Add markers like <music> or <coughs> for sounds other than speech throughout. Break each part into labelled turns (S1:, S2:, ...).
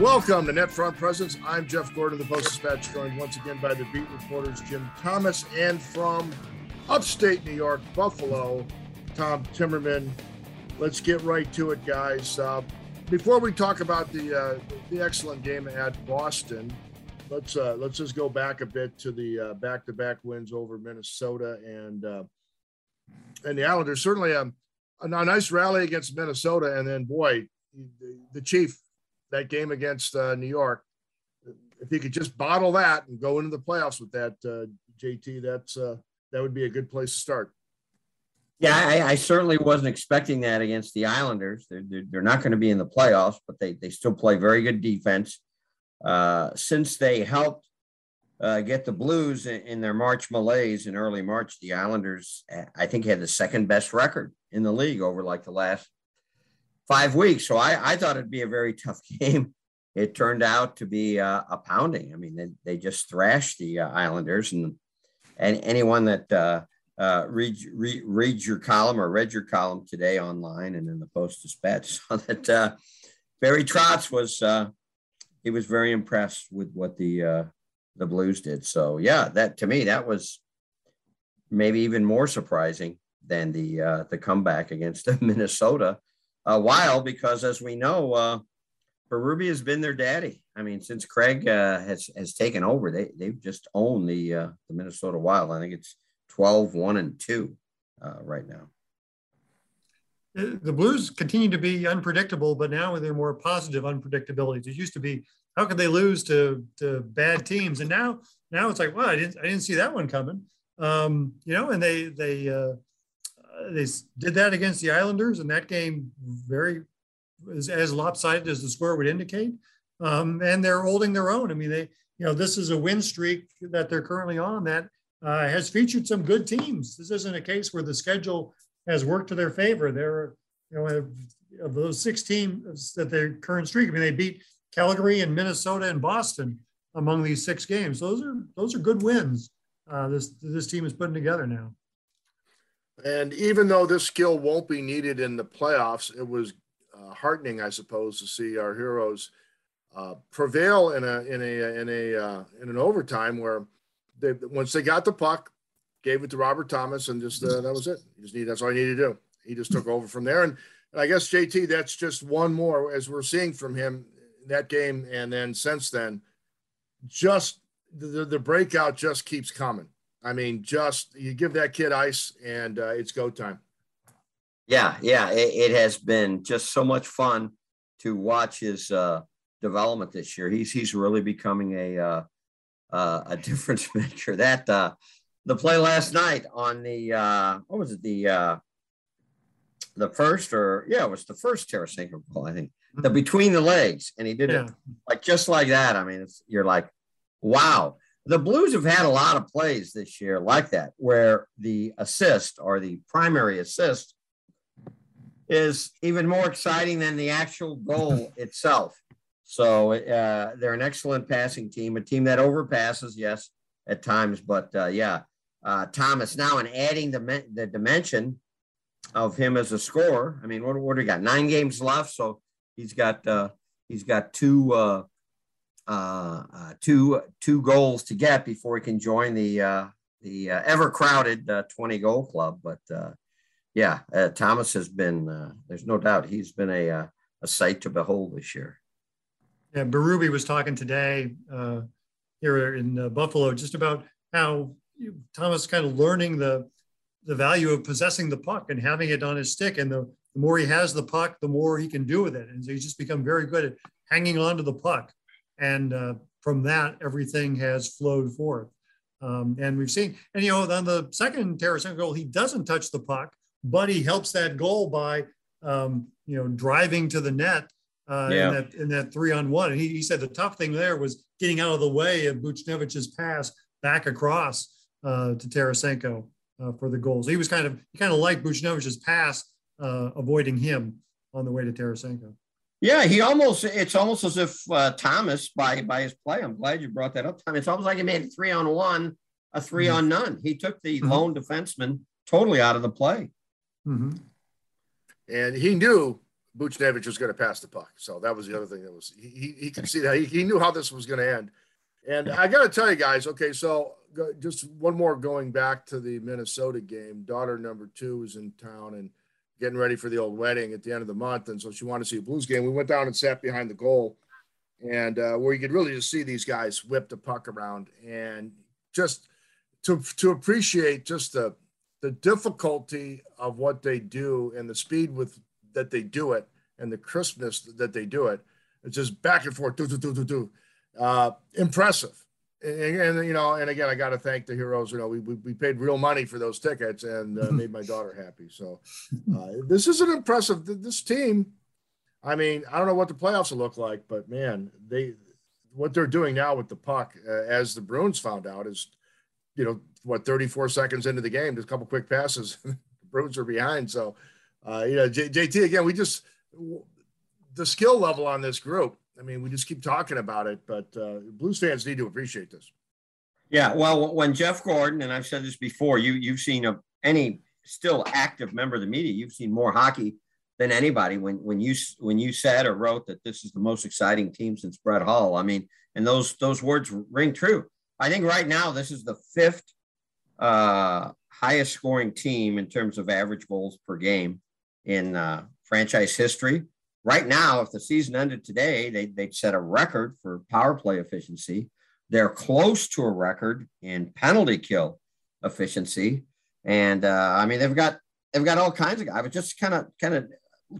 S1: Welcome to NetFront Presence. I'm Jeff Gordon, the Post Dispatch, joined once again by the beat reporters Jim Thomas and from upstate New York, Buffalo, Tom Timmerman. Let's get right to it, guys. Uh, before we talk about the uh, the excellent game at Boston, let's uh, let's just go back a bit to the uh, back-to-back wins over Minnesota and uh, and the Islanders. Certainly a, a nice rally against Minnesota, and then boy, the, the Chief that game against uh, New York. If he could just bottle that and go into the playoffs with that, uh, JT, that's uh, that would be a good place to start.
S2: Yeah, I, I, certainly wasn't expecting that against the Islanders. They're, they're, they're not going to be in the playoffs, but they, they still play very good defense. Uh, since they helped uh, get the Blues in, in, their March malaise in early March, the Islanders, I think, had the second best record in the league over like the last five weeks. So I, I thought it'd be a very tough <laughs> game. It turned out to be uh, a pounding. I mean, they, they just thrashed the uh, Islanders, and and anyone that uh, uh, read, read read your column or read your column today online and in the Post Dispatch <laughs> saw that uh, Barry Trotz was uh, he was very impressed with what the the Blues did. So yeah, that to me that was maybe even more surprising than the the comeback against <laughs> Minnesota a while because, as we know, uh, Berube has been their daddy. I mean, since Craig uh, has has taken over, they they've just owned the uh, the Minnesota Wild. I think it's 12, 1 and 2 uh, right now.
S3: The Blues continue to be unpredictable, but now they're more positive unpredictabilities. It used to be, how could they lose to, to bad teams? And now, now it's like, well, I didn't, I didn't see that one coming. Um, you know, and they, they, uh, they did that against the Islanders, and that game very as, as lopsided as the score would indicate. Um, and they're holding their own. I mean, they, you know, this is a win streak that they're currently on that uh, has featured some good teams. This isn't a case where the schedule has worked to their favor. There, you know, of those six teams that their current streak, I mean, they beat Calgary and Minnesota and Boston among these six games. Those are those are good wins. Uh, this this team is putting together now.
S1: And even though this skill won't be needed in the playoffs, it was uh, heartening, I suppose, to see our heroes uh, prevail in a in a in a uh, in an overtime where they once they got the puck, gave it to Robert Thomas, and just uh, that was it. You just need that's all you need to do. He just took over from there, and, and I guess JT, that's just one more as we're seeing from him that game, and then since then, just the, the breakout just keeps coming. I mean, just you give that kid ice and uh, it's go time.
S2: Yeah, yeah, it, it, has been just so much fun to watch his uh, development this year. He's he's really becoming a uh, uh, a <laughs> difference maker. That uh, the play last night on the uh, what was it the uh, the first or yeah it was the first Tarasenko goal I think the mm-hmm. between the legs and he did yeah. it like just like that. I mean, it's, you're like, wow the Blues have had a lot of plays this year like that, where the assist or the primary assist is even more exciting than the actual goal <laughs> itself. So uh, they're an excellent passing team, a team that overpasses, yes, at times, but uh, yeah, uh, Thomas now and adding the the dimension of him as a scorer. I mean, what what do we got? Nine games left, so he's got uh, he's got two uh, two two goals to get before he can join the uh, the uh, ever crowded uh, 20 goal club. But uh, yeah, Thomas has been. there's no doubt he's been a a sight to behold this year.
S3: Yeah, Berube was talking today uh, here in Buffalo just about how Thomas kind of learning the the value of possessing the puck and having it on his stick. And the, the more he has the puck, the more he can do with it. And so he's just become very good at hanging on to the puck and uh, from that everything has flowed forth. Um, and we've seen, and you know, on the second Tarasenko goal, he doesn't touch the puck, but he helps that goal by um, you know driving to the net uh, yeah. in that in that three on one. And he, he said the tough thing there was getting out of the way of Buchnevich's pass back across uh, to Tarasenko uh, for the goals. He was kind of he kind of liked Buchnevich's pass, uh, avoiding him on the way to Tarasenko.
S2: Yeah, he almost it's almost as if uh, Thomas by by his play. I'm glad you brought that up. Tom. It's almost like he made a three on one, a 3 mm-hmm. on none. He took the mm-hmm. lone defenseman totally out of the play.
S1: Mm-hmm. And he knew Buchnevich was going to pass the puck. So that was the other thing that was he he, he could see that he, he knew how this was going to end. And I got to tell you guys, okay, so just one more going back to the Minnesota game. Daughter number two is in town and getting ready for the old wedding at the end of the month, and so she wanted to see a Blues game. We went down and sat behind the goal, and uh, where you could really just see these guys whip the puck around and just to to appreciate just the the difficulty of what they do and the speed with that they do it and the crispness that they do it. It's just back and forth, do do do do do. Uh, impressive and, and, you know, and again, I got to thank the heroes. You know, we, we, we paid real money for those tickets and uh, made my daughter happy. So <laughs> uh, this is an impressive. This team, I mean, I don't know what the playoffs will look like, but man, they what they're doing now with the puck, uh, as the Bruins found out, is you know what 34 seconds into the game, just a couple quick passes, <laughs> the Bruins are behind. So, uh, you know, J- JT again, we just the skill level on this group I mean, we just keep talking about it, but uh, Blues fans need to appreciate this.
S2: Yeah, well, when Jeff Gordon and I've said this before, you you've seen a, any still active member of the media, you've seen more hockey than anybody. When when you when you said or wrote that this is the most exciting team since Brett Hull, I mean, and those those words ring true. I think right now this is the fifth uh, highest scoring team in terms of average goals per game in uh, franchise history right now, if the season ended today, they, they'd set a record for power play efficiency. They're close to a record in penalty kill efficiency. And uh, I mean, they've got they've got all kinds of. I was just kind of kind of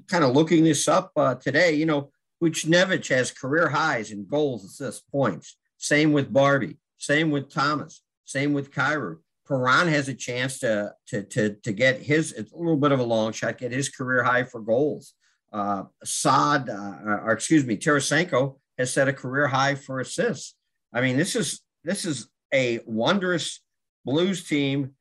S2: kind of looking this up uh, today. You know, Buchnevich has career highs in goals, assists, points. Same with Barbie. Same with Thomas. Same with Kyrou. Perron has a chance to to to to get his it's a little bit of a long shot, get his career high for goals. Uh, Saad, uh, or excuse me, Tarasenko has set a career high for assists. I mean, this is this is a wondrous Blues team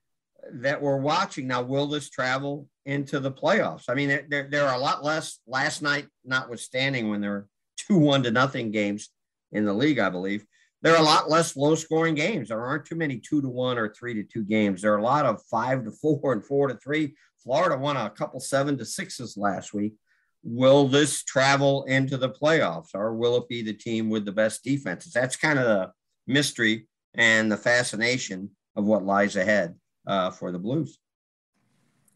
S2: that we're watching now. Will this travel into the playoffs? I mean, there, there, are a lot less last night, notwithstanding when there are <laughs> two one to nothing games in the league, I believe. There are a lot less low scoring games. There aren't too many two to one or three to two games. There are a lot of five to four <laughs> and four to three. Florida won a couple seven to sixes last week will this travel into the playoffs or will it be the team with the best defenses? That's kind of the mystery and the fascination of what lies ahead uh, for the Blues.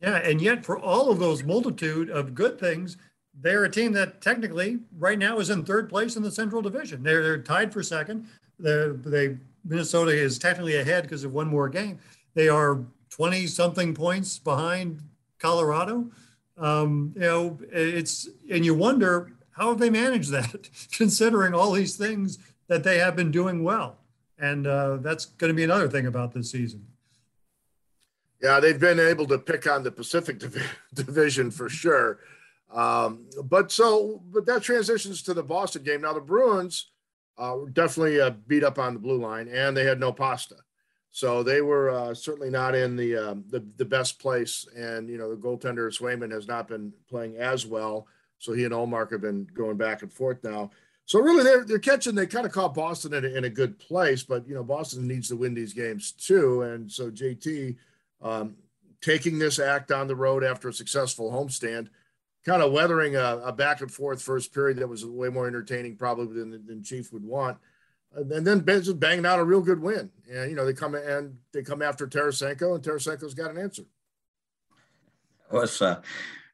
S3: Yeah, and yet for all of those multitude of good things, they're a team that technically right now is in third place in the Central Division. They're, they're tied for second. They're, they Minnesota is technically ahead because of one more game. They are 20 something points behind Colorado. Um, you know, it's and you wonder how have they managed that, <laughs> considering all these things that they have been doing well, and uh, that's going to be another thing about this season.
S1: Yeah, they've been able to pick on the Pacific <laughs> Div- Division for sure. Um, but so, but that transitions to the Boston game. Now the Bruins uh, definitely uh, beat up on the blue line, and they had no pasta. So they were uh, certainly not in the, um, the, the best place, and you know the goaltender Swayman has not been playing as well. So he and Ullmark have been going back and forth now. So really, they're they're catching. They kind of caught Boston in a, in a good place, but you know Boston needs to win these games too. And so JT um, taking this act on the road after a successful homestand, kind of weathering a, a, back and forth first period that was way more entertaining probably than than Chief would want and then just banging out a real good win. And you know they come and they come after Tarasenko, and Tarasenko's got an answer.
S2: That was uh,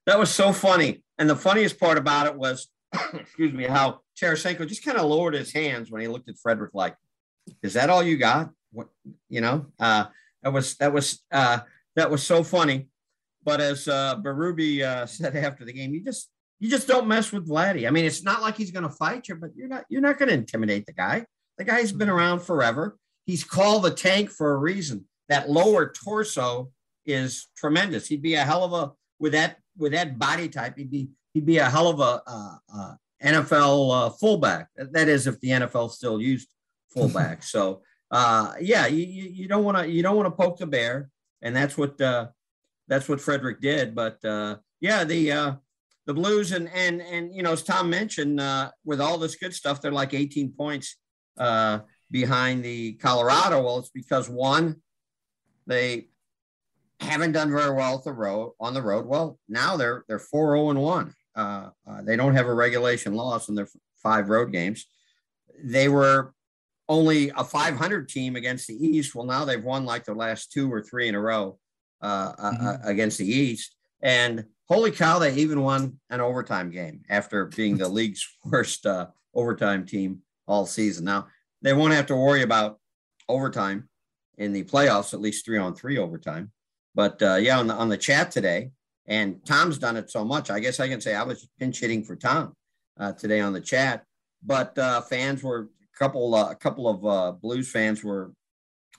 S2: that was so funny, and the funniest part about it was, <coughs> excuse me, how Tarasenko just kind of lowered his hands when he looked at Frederic like, "Is that all you got?" What you know? Uh, that was that was uh, that was so funny. But as uh, Berube uh, said after the game, you just you just don't mess with Vladdy. I mean, it's not like he's going to fight you, but you're not you're not going to intimidate the guy. The guy's been around forever. He's called the tank for a reason. That lower torso is tremendous. He'd be a hell of a with that with that body type. He'd be he'd be a hell of a uh, uh, NFL uh, fullback. That is, if the NFL still used fullback. <laughs> so uh, yeah, you you don't want to you don't want to poke the bear, and that's what uh, that's what Frederic did. But uh, yeah, the the Blues and and and you know as Tom mentioned, with all this good stuff, they're like 18 points uh, behind the Colorado? Well, it's because one, they haven't done very well at the road on the road. Well, now they're they're four zero oh and one. uh, uh, they don't have a regulation loss in their five road games. They were only a 500 team against the East. Well, now they've won like the last two or three in a row uh, uh mm-hmm. against the East. And holy cow, they even won an overtime game after being the league's <laughs> worst uh, overtime team all season. Now, they won't have to worry about overtime in the playoffs, at least three on three overtime. But uh, yeah, on the, on the chat today, and Tom's done it so much. I guess I can say I was pinch hitting for Tom uh, today on the chat. But uh, fans were a couple uh, a couple of uh, Blues fans were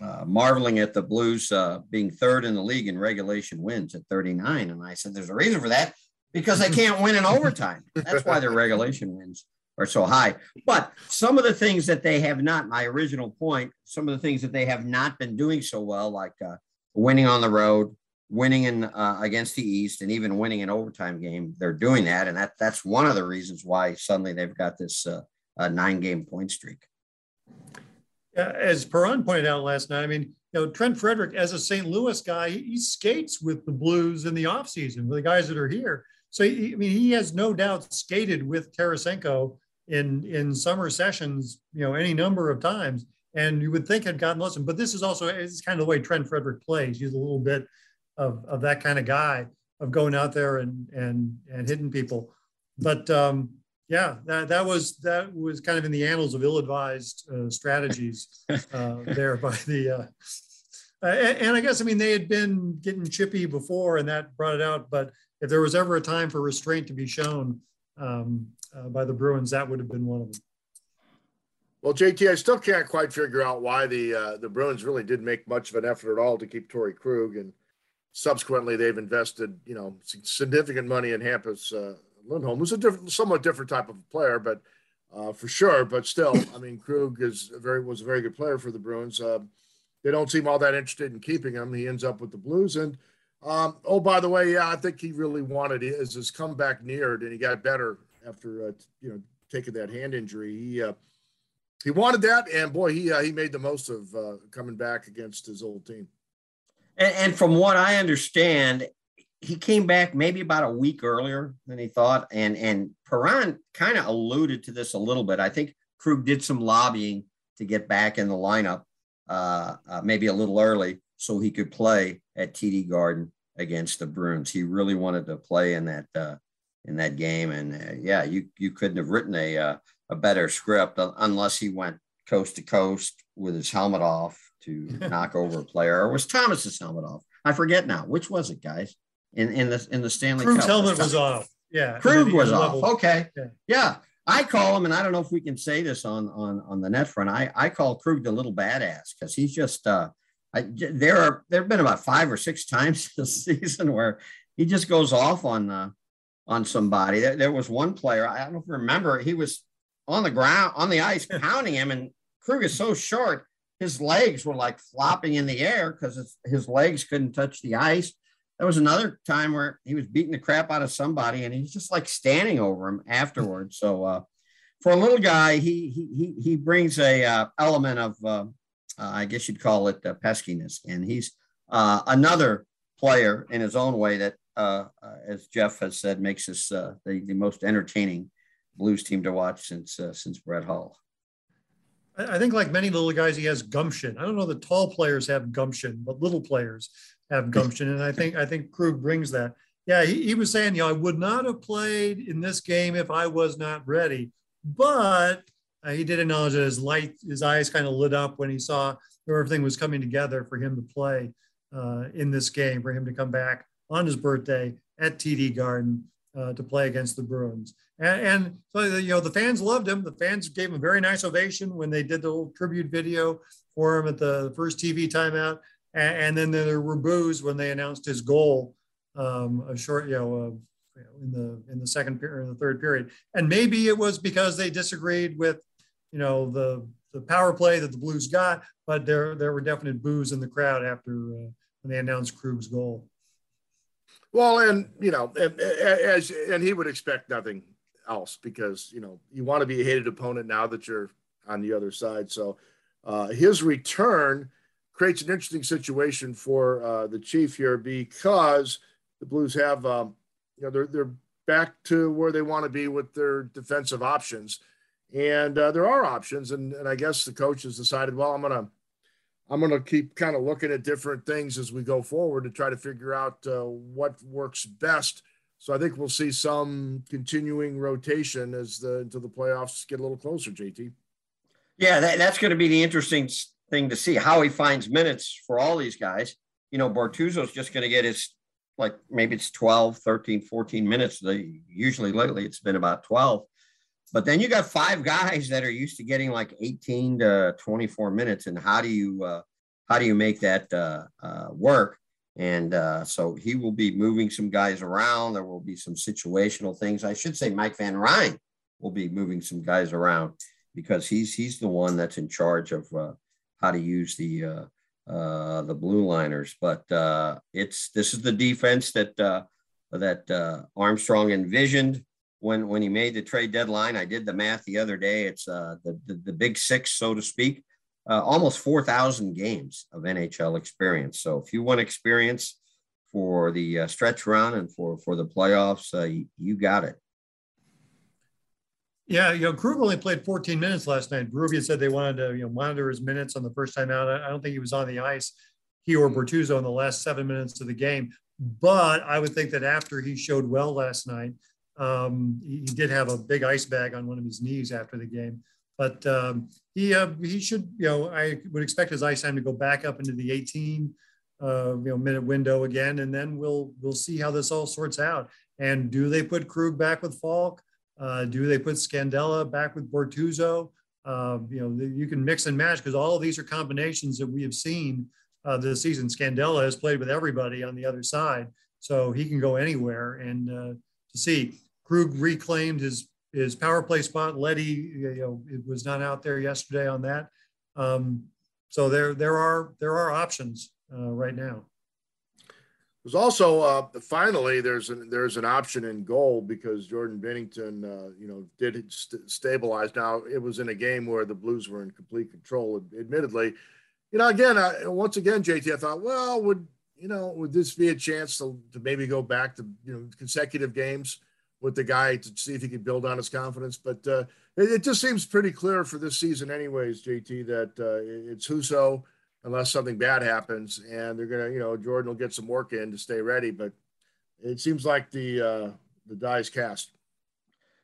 S2: uh, marveling at the Blues uh, being third in the league in regulation wins at 39. And I said, there's a reason for that because they can't win in <laughs> overtime. That's why their regulation wins are so high. But some of the things that they have not, my original point, some of the things that they have not been doing so well, like uh, winning on the road, winning in uh, against the East, and even winning an overtime game, they're doing that, and that that's one of the reasons why suddenly they've got this uh, nine game point streak
S3: as Perron pointed out last night, I mean, you know, Trent Frederic, as a St. Louis guy, he skates with the Blues in the offseason with the guys that are here. So, I mean, he has no doubt skated with Tarasenko in in summer sessions, you know, any number of times. And you would think had gotten listen, but this is also it's kind of the way Trent Frederic plays. He's a little bit of, of that kind of guy of going out there and and and hitting people. But um, yeah, that, that was that was kind of in the annals of ill-advised uh, strategies uh, <laughs> there by the. Uh, and, and, I guess I mean they had been getting chippy before, and that brought it out. But if there was ever a time for restraint to be shown um, uh, by the Bruins, that would have been one of them.
S1: Well, JT, I still can't quite figure out why the uh, the Bruins really did make much of an effort at all to keep Torey Krug, and subsequently they've invested you know significant money in Hampus uh, Lindholm, who's a different, somewhat different type of player, but uh, for sure. But still, I mean, Krug is very was a very good player for the Bruins. Uh, they don't seem all that interested in keeping him. He ends up with the Blues. And um, oh, by the way, yeah, I think he really wanted as his comeback neared, and he got better after uh, you know taking that hand injury. He uh, he wanted that, and boy, he uh, he made the most of uh, coming back against his old team.
S2: And, and, from what I understand, he came back maybe about a week earlier than he thought, and and Perron kind of alluded to this a little bit. I think Krug did some lobbying to get back in the lineup, uh, uh, maybe a little early, so he could play at TD Garden against the Bruins. He really wanted to play in that uh, in that game, and uh, yeah, you you couldn't have written a uh, a better script unless he went coast to coast with his helmet off to <laughs> knock over a player, or was Thomas's helmet off? I forget now. Which was it, guys? in, in the in the Stanley
S3: Krug's Cup. helmet was off. Yeah.
S2: Krug was off. Okay. Yeah. yeah. I call him, and I don't know if we can say this on on on the net front. I I call Krug the little badass because he's just uh, I, there are there have been about five or six times <laughs> this season where he just goes off on uh, on somebody. There, there was one player I don't know if you remember. He was on the ground on the ice <laughs> pounding him, and Krug is so short, his legs were like flopping in the air because his, legs couldn't touch the ice there was another time where he was beating the crap out of somebody and he's just like standing over him afterwards. So uh, for a little guy, he he he brings a uh, element of uh, uh I guess you'd call it uh, peskiness, and he's uh, another player in his own way that, as Jeff has said, makes us the, the most entertaining Blues team to watch since since Brett Hull.
S3: I think, like many little guys, he has gumption. I don't know that tall players have gumption, but little players have gumption, and I think I think Krug brings that. Yeah, he, he was saying, you know, I would not have played in this game if I was not ready, but uh, he did acknowledge that his light, his eyes kind of lit up when he saw everything was coming together for him to play uh, in this game, for him to come back on his birthday at TD Garden uh, to play against the Bruins. And, and, so, you know, the fans loved him. The fans gave him a very nice ovation when they did the little tribute video for him at the first TV timeout. And, and then there were boos when they announced his goal, um, a short, you know, uh, in the in the second period, or the third period. And maybe it was because they disagreed with, you know, the the power play that the Blues got, but there there were definite boos in the crowd after uh, when they announced Krug's goal.
S1: Well, and you know, and, as and he would expect nothing else because you know you want to be a hated opponent now that you're on the other side. So uh, his return creates an interesting situation for uh, the chief here because the Blues have, um, you know, they're they're back to where they want to be with their defensive options. And uh, there are options, and, and I guess the coach has decided, well, I'm gonna I'm gonna keep kind of looking at different things as we go forward to try to figure out uh, what works best. So I think we'll see some continuing rotation as the until the playoffs get a little closer. JT.
S2: Yeah, that, that's going to be the interesting thing to see how he finds minutes for all these guys. You know, Bortuzzo's just going to get his like maybe it's 12, 13, 14 minutes. They usually lately it's been about 12. But then you got five guys that are used to getting like 18 to 24 minutes. And how do you uh, how do you make that uh, uh, work? And uh, so he will be moving some guys around. There will be some situational things. I should say Mike Van Ryn will be moving some guys around because he's he's the one that's in charge of uh, how to use the uh, the blue liners. But uh, it's this is the defense that uh, that Armstrong envisioned when when he made the trade deadline. I did the math the other day. It's uh, the, the, the big six, so to speak. Uh, almost 4,000 games of NHL experience. So if you want experience for the uh, stretch run and for for the playoffs, uh, you, you got it.
S3: Yeah, you know, Krug only played 14 minutes last night. Berube said they wanted to, you know, monitor his minutes on the first time out. I don't think he was on the ice, he or Bortuzzo in the last seven minutes of the game. But I would think that after he showed well last night, um, he, did have a big ice bag on one of his knees after the game. But um, he uh, he should, you know, I would expect his ice time to go back up into the 18 uh, you know minute window again, and then we'll we'll see how this all sorts out. And do they put Krug back with Faulk? Uh, do they put Scandella back with Bortuzzo? Uh, you know, you can mix and match because all of these are combinations that we have seen uh, this season. Scandella has played with everybody on the other side, so he can go anywhere. And uh, to see Krug reclaimed his his power play spot. Leddy, you know, it was not out there yesterday on that. Um, so there there are there are options uh, right now.
S1: There's also uh, finally there's an there's an option in goal because Jordan Binnington uh, you know did st- stabilize. Now it was in a game where the Blues were in complete control. Admittedly, you know again I, once again JT I thought well would you know would this be a chance to, to maybe go back to you know consecutive games with the guy to see if he could build on his confidence. But uh, it, it, just seems pretty clear for this season anyways JT that uh, it's Husso unless something bad happens. And they're gonna, you know, Jordan will get some work in to stay ready. But it seems like the uh, the die's cast.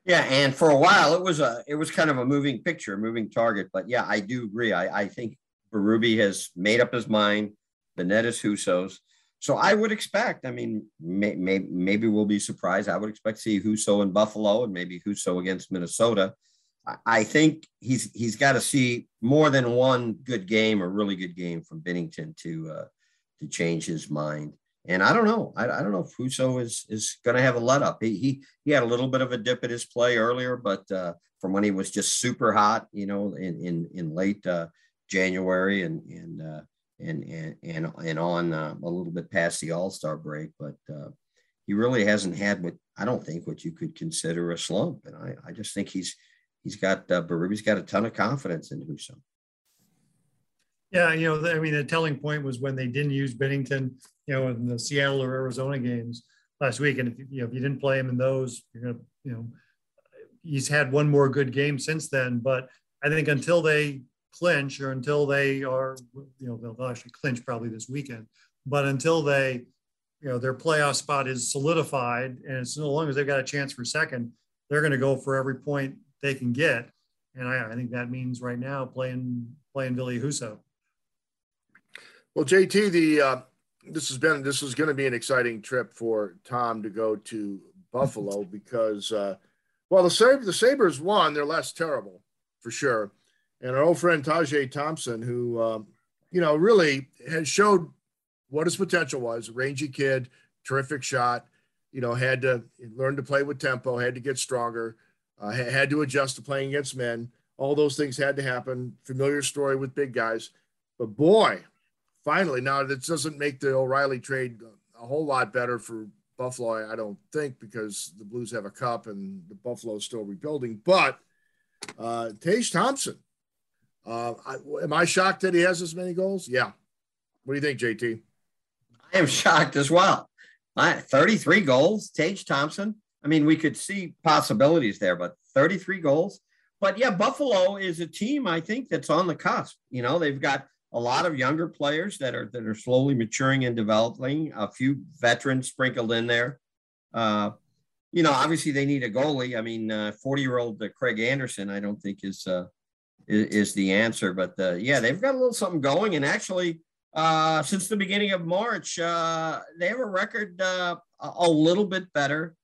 S2: Yeah, and for a while it was a it was kind of a moving picture, moving target. But yeah, I do agree. I, I think Berube has made up his mind. The net is Husso's. So I would expect, I mean, may, may, maybe we'll be surprised. I would expect to see Husso in Buffalo and maybe Husso against Minnesota. I think he's he's got to see more than one good game or really good game from Binnington to uh, to change his mind. And I don't know. I, I don't know if Husso is is going to have a let up. He, he he had a little bit of a dip at his play earlier, but uh, from when he was just super hot, you know, in in in late uh, January and and uh, and and and and on uh, a little bit past the All Star break, but uh, he really hasn't had what I don't think what you could consider a slump. And I I just think he's he's got uh, Berube's got a ton of confidence in Husso.
S3: Yeah, you know, I mean, the telling point was when they didn't use Binnington, you know, in the Seattle or Arizona games last week, and if you know if you didn't play him in those, you're gonna, you know, he's had one more good game since then. But I think until they clinch or until they are, you know, they'll actually clinch probably this weekend, but until they, you know, their playoff spot is solidified, and as long as they've got a chance for second, they're going to go for every point they can get. And I, I think that means right now playing playing Ville Husso.
S1: Well, JT, the uh, this has been this is going to be an exciting trip for Tom to go to Buffalo <laughs> because uh, well the the Sabres won they're less terrible for sure, and our old friend Tage Thompson who um, you know really has showed what his potential was rangy kid terrific shot you know had to learn to play with tempo had to get stronger uh, had to adjust to playing against men. All those things had to happen. Familiar story with big guys. But boy, finally, now this doesn't make the O'Reilly trade a whole lot better for Buffalo, I don't think, because the Blues have a cup and the Buffalo is still rebuilding. But uh, Tage Thompson, uh, I, am I shocked that he has as many goals? Yeah. What do you think, JT?
S2: I am shocked as well. I, 33 goals, Tage Thompson. I mean, we could see possibilities there, but 33 goals. But yeah, Buffalo is a team I think that's on the cusp. You know, they've got a lot of younger players that are that are slowly maturing and developing. A few veterans sprinkled in there. Uh, you know, obviously they need a goalie. I mean, forty uh, year old uh, Craig Anderson, I don't think is uh, is, is, the answer. But uh, yeah, they've got a little something going. And actually, uh, since the beginning of March, they have a record a, a, little bit better,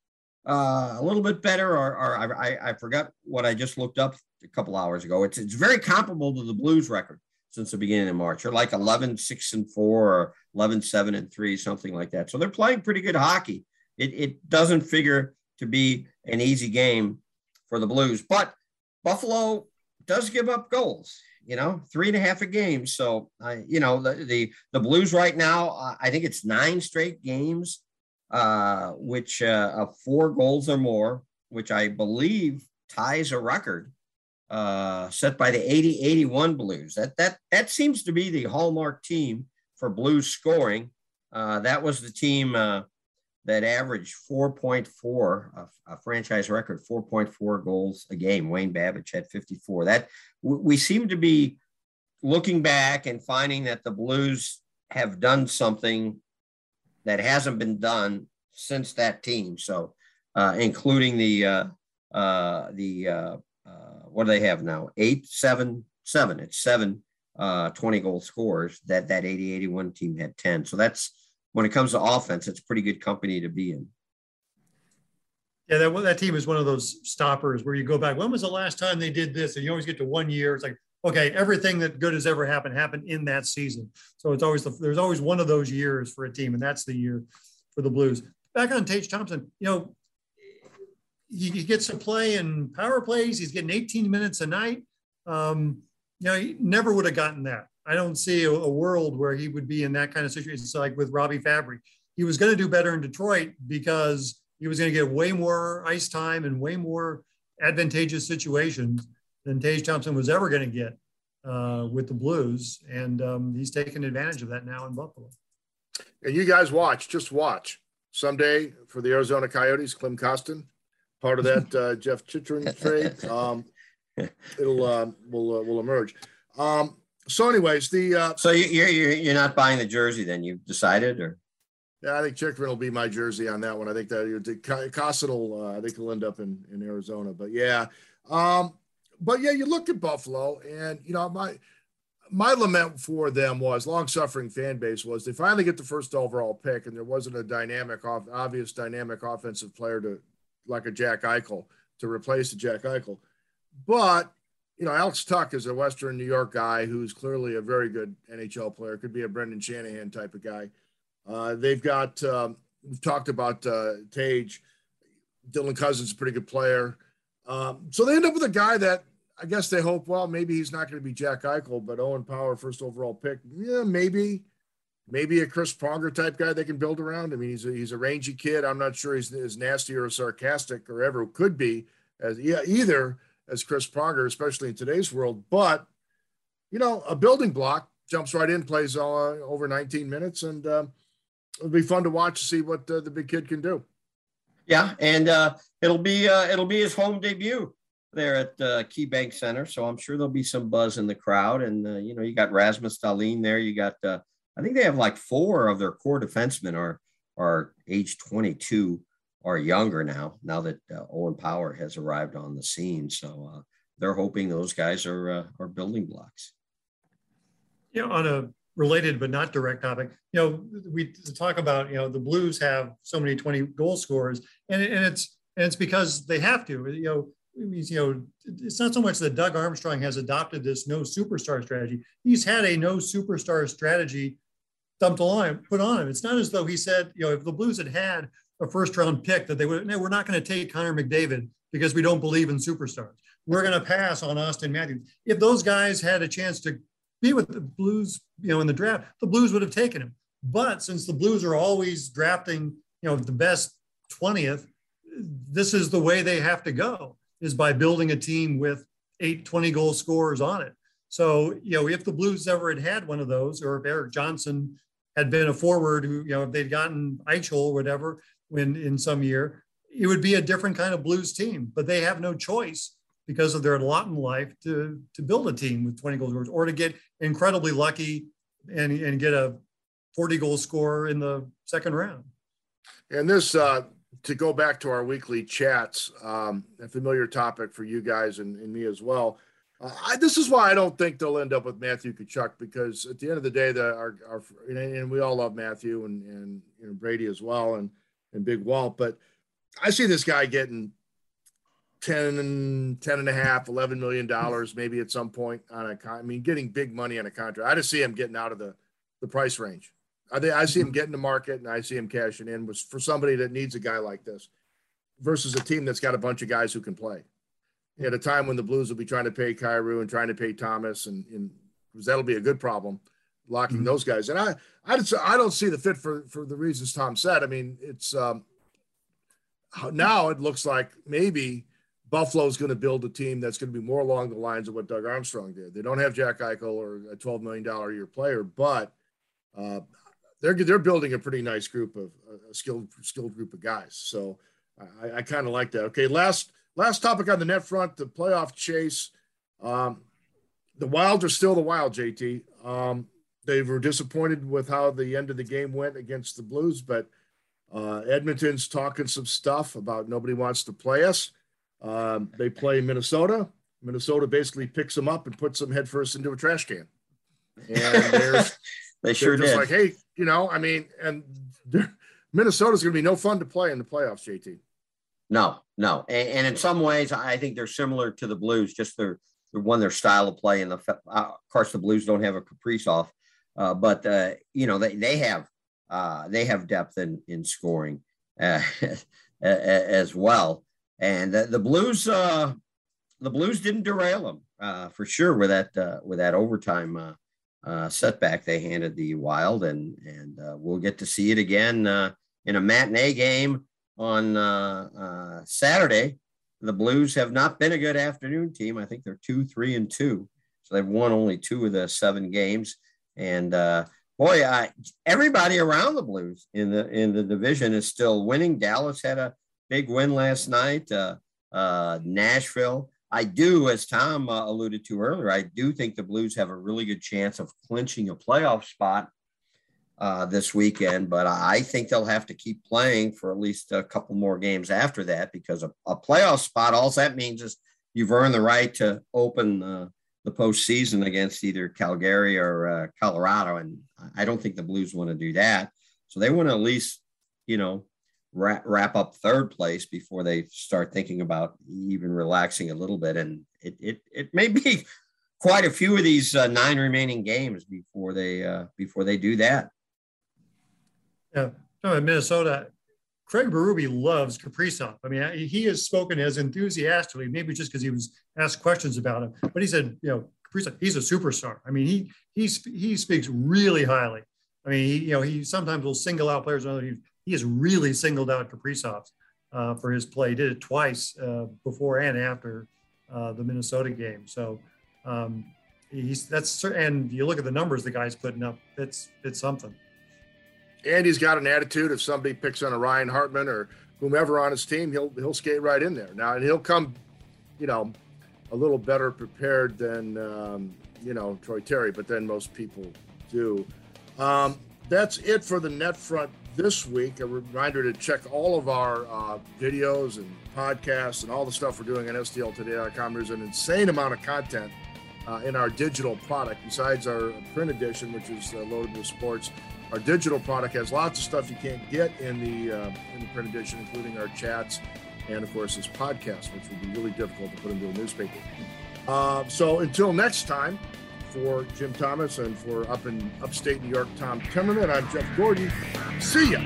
S2: a little bit better. Or, or I, I forgot what I just looked up a couple hours ago. It's it's very comparable to the Blues record since the beginning of March. They're like 11, 6 and 4 or 11, 7 and 3, something like that. So they're playing pretty good hockey. It, it doesn't figure to be an easy game for the Blues, but Buffalo does give up goals, you know, three and a half a game. So, uh, you know, the, the, the Blues right now, uh, I think it's nine straight games, uh, which uh, four goals or more, which I believe ties a record uh, set by the 80 81 Blues. That, that, that seems to be the hallmark team for Blues scoring. Uh, that was the team uh, that averaged 4.4, a, a, franchise record, 4.4 goals a game. Wayne Babych had 54. That we seem to be looking back and finding that the Blues have done something that hasn't been done since that team. So, uh, including the uh, uh, the uh, what do they have now? Eight, seven, seven. It's seven uh, 20 goal scores. That that 80 81 team had 10. So that's when it comes to offense, it's pretty good company to be in.
S3: Yeah, that that team is one of those stoppers where you go back. When was the last time they did this? And you always get to one year. It's like, okay, everything that good has ever happened happened in that season. So it's always the, there's always one of those years for a team, and that's the year for the Blues. Back on Tage Thompson, you know, he, he, gets to play in power plays. He's getting 18 minutes a night. Um, you know, he never would have gotten that. I don't see a, a, world where he would be in that kind of situation. It's like with Robbie Fabbri. He was going to do better in Detroit because he was going to get way more ice time and way more advantageous situations than Tage Thompson was ever going to get uh, with the Blues. And um, he's taking advantage of that now in Buffalo.
S1: And you guys watch, just watch. Someday for the Arizona Coyotes, Klim Kostin, part of that <laughs> uh, Jeff Chychrun trade. Um, it'll uh, will uh, will emerge. Um, so, anyways, the uh,
S2: so you're you're you're not buying the jersey then? You've decided, or
S1: yeah, I think Chychrun will be my jersey on that one. I think that Kostin will uh, I think he'll end up in in Arizona. But yeah, um, but yeah, you look at Buffalo, and you know my my lament for them was long suffering fan base was they finally get the first overall pick and there wasn't a dynamic off, obvious dynamic offensive player to like a Jack Eichel to replace the Jack Eichel. But you know, Alex Tuch is a Western New York guy who's clearly a very good NHL player. Could be a Brendan Shanahan type of guy. Uh, they've got um, we've talked about uh, Tage. Dylan Cozens, a pretty good player. Um, so they end up with a guy that I guess they hope. Well, maybe he's not going to be Jack Eichel, but Owen Power, first overall pick. Yeah, maybe maybe a Chris Pronger type guy they can build around. I mean, he's a, he's a rangy kid. I'm not sure he's as nasty or sarcastic or ever could be as either as Chris Pronger, especially in today's world. But you know, a building block jumps right in, plays uh, over 19 minutes, and uh, it'll be fun to watch to see what uh, the big kid can do.
S2: Yeah, and uh, it'll be uh, it'll be his home debut there at uh, KeyBank Center, so I'm sure there'll be some buzz in the crowd. And uh, you know, you got Rasmus Dahlin there, you got I think they have like four of their core defensemen are are age 22 or younger now. Now that uh, Owen Power has arrived on the scene, so uh, they're hoping those guys are uh, are building blocks.
S3: You know, on a related but not direct topic, you know, we talk about you know the Blues have so many 20 goal scorers, and and it's and it's because they have to. You know, you know, it's not so much that Doug Armstrong has adopted this no superstar strategy. He's had a no superstar strategy dumped on him, put on him. It's not as though he said, you know, if the Blues had had a first round pick that they would, no, we're not going to take Connor McDavid because we don't believe in superstars. We're going to pass on Auston Matthews. If those guys had a chance to be with the Blues, you know, in the draft, the Blues would have taken him. But since the Blues are always drafting, you know, the best 20th, this is the way they have to go is by building a team with eight 20 goal scorers on it. So, you know, if the Blues ever had had one of those, or if Erik Johnson had been a forward who, you know, if they'd gotten Eichel or whatever when in some year, it would be a different kind of Blues team, but they have no choice because of their lot in life to, to build a team with 20 goal scorers or to get incredibly lucky and, and get a 40 goal scorer in the second round.
S1: And this, uh, to go back to our weekly chats, um, a familiar topic for you guys and, and me as well. Uh, I, this is why I don't think they'll end up with Matthew Tkachuk because at the end of the day, the our, our and we all love Matthew and and you know, Brady as well and and Big Walt, but I see this guy getting 10 and 10 and a half, 11 million dollars maybe at some point on a con- I mean getting big money on a contract. I just see him getting out of the the price range. I think I see him getting to market and I see him cashing in was for somebody that needs a guy like this versus a team that's got a bunch of guys who can play. At a time when the Blues will be trying to pay Kyrou and trying to pay Thomas and, and that'll be a good problem locking mm-hmm. those guys. And I I just, I don't see the fit for for the reasons Tom said. I mean, it's um now it looks like maybe Buffalo's going to build a team that's going to be more along the lines of what Doug Armstrong did. They don't have Jack Eichel or a $12 million a year player, but uh, they're they're building a pretty nice group of a skilled skilled group of guys. So I, I kind of like that. Okay, last last topic on the net front, the playoff chase. Um, the Wild are still the Wild, JT. Um, they were disappointed with how the end of the game went against the Blues, but uh, Edmonton's talking some stuff about nobody wants to play us. Um, they play Minnesota. Minnesota basically picks them up and puts them headfirst into a trash can. And there's <laughs>
S2: they sure just
S1: did. like, hey, you know, I mean, and Minnesota's going to be no fun to play in the playoffs, JT.
S2: No, no, and, and, in some ways, I think they're similar to the Blues. Just their, their one, their style of play, and the uh, of course the Blues don't have a Kaprizov, uh, but uh, you know they they have uh, they have depth in in scoring uh, <laughs> as well, and the, the Blues uh, the Blues didn't derail them uh, for sure with that with that overtime setback they handed the Wild, and and we'll get to see it again in a matinee game on Saturday. The Blues have not been a good afternoon team. I think they're two, three, and two, so they've won only two of the seven games. And uh, boy, I, everybody around the Blues in the in the division is still winning. Dallas had a big win last night. Nashville I do, as Tom uh, alluded to earlier, I do think the Blues have a really good chance of clinching a playoff spot uh, this weekend, but I think they'll have to keep playing for at least a couple more games after that because a, a playoff spot, all that means is you've earned the right to open uh, the postseason against either Calgary or uh, Colorado. And I don't think the Blues want to do that. So they want to at least, you know, wrap, wrap up third place before they start thinking about even relaxing a little bit. And it, it, it may be <laughs> quite a few of these uh, nine remaining games before they, uh, before they do that.
S3: Yeah. No, in Minnesota, Craig Berube loves Kaprizov. I mean, he has spoken as enthusiastically, maybe just because he was asked questions about him, but he said, you know, Kaprizov, he's a superstar. I mean, he he's he speaks really highly. I mean, he, you know, he sometimes will single out players. He he has really singled out Kaprizov uh, for his play. He did it twice uh, before and after uh, the Minnesota game. So um, he's that's and you look at the numbers the guy's putting up. It's it's something.
S1: And he's got an attitude. If somebody picks on a Ryan Hartman or whomever on his team, he'll he'll skate right in there. Now and he'll come, you know, a little better prepared than um, you know Troy Terry, but then most people do. Um, that's it for the net front this week. A reminder to check all of our uh, videos and podcasts and all the stuff we're doing on STLtoday.com. There's an insane amount of content uh, in our digital product besides our print edition, which is uh, loaded with sports. Our digital product has lots of stuff you can't get in the uh, in the print edition, including our chats and, of course, this podcast, which would be really difficult to put into a newspaper. Uh, so until next time for Jim Thomas and for up in upstate New York, Tom Timmerman. I'm Jeff Gordon. See ya.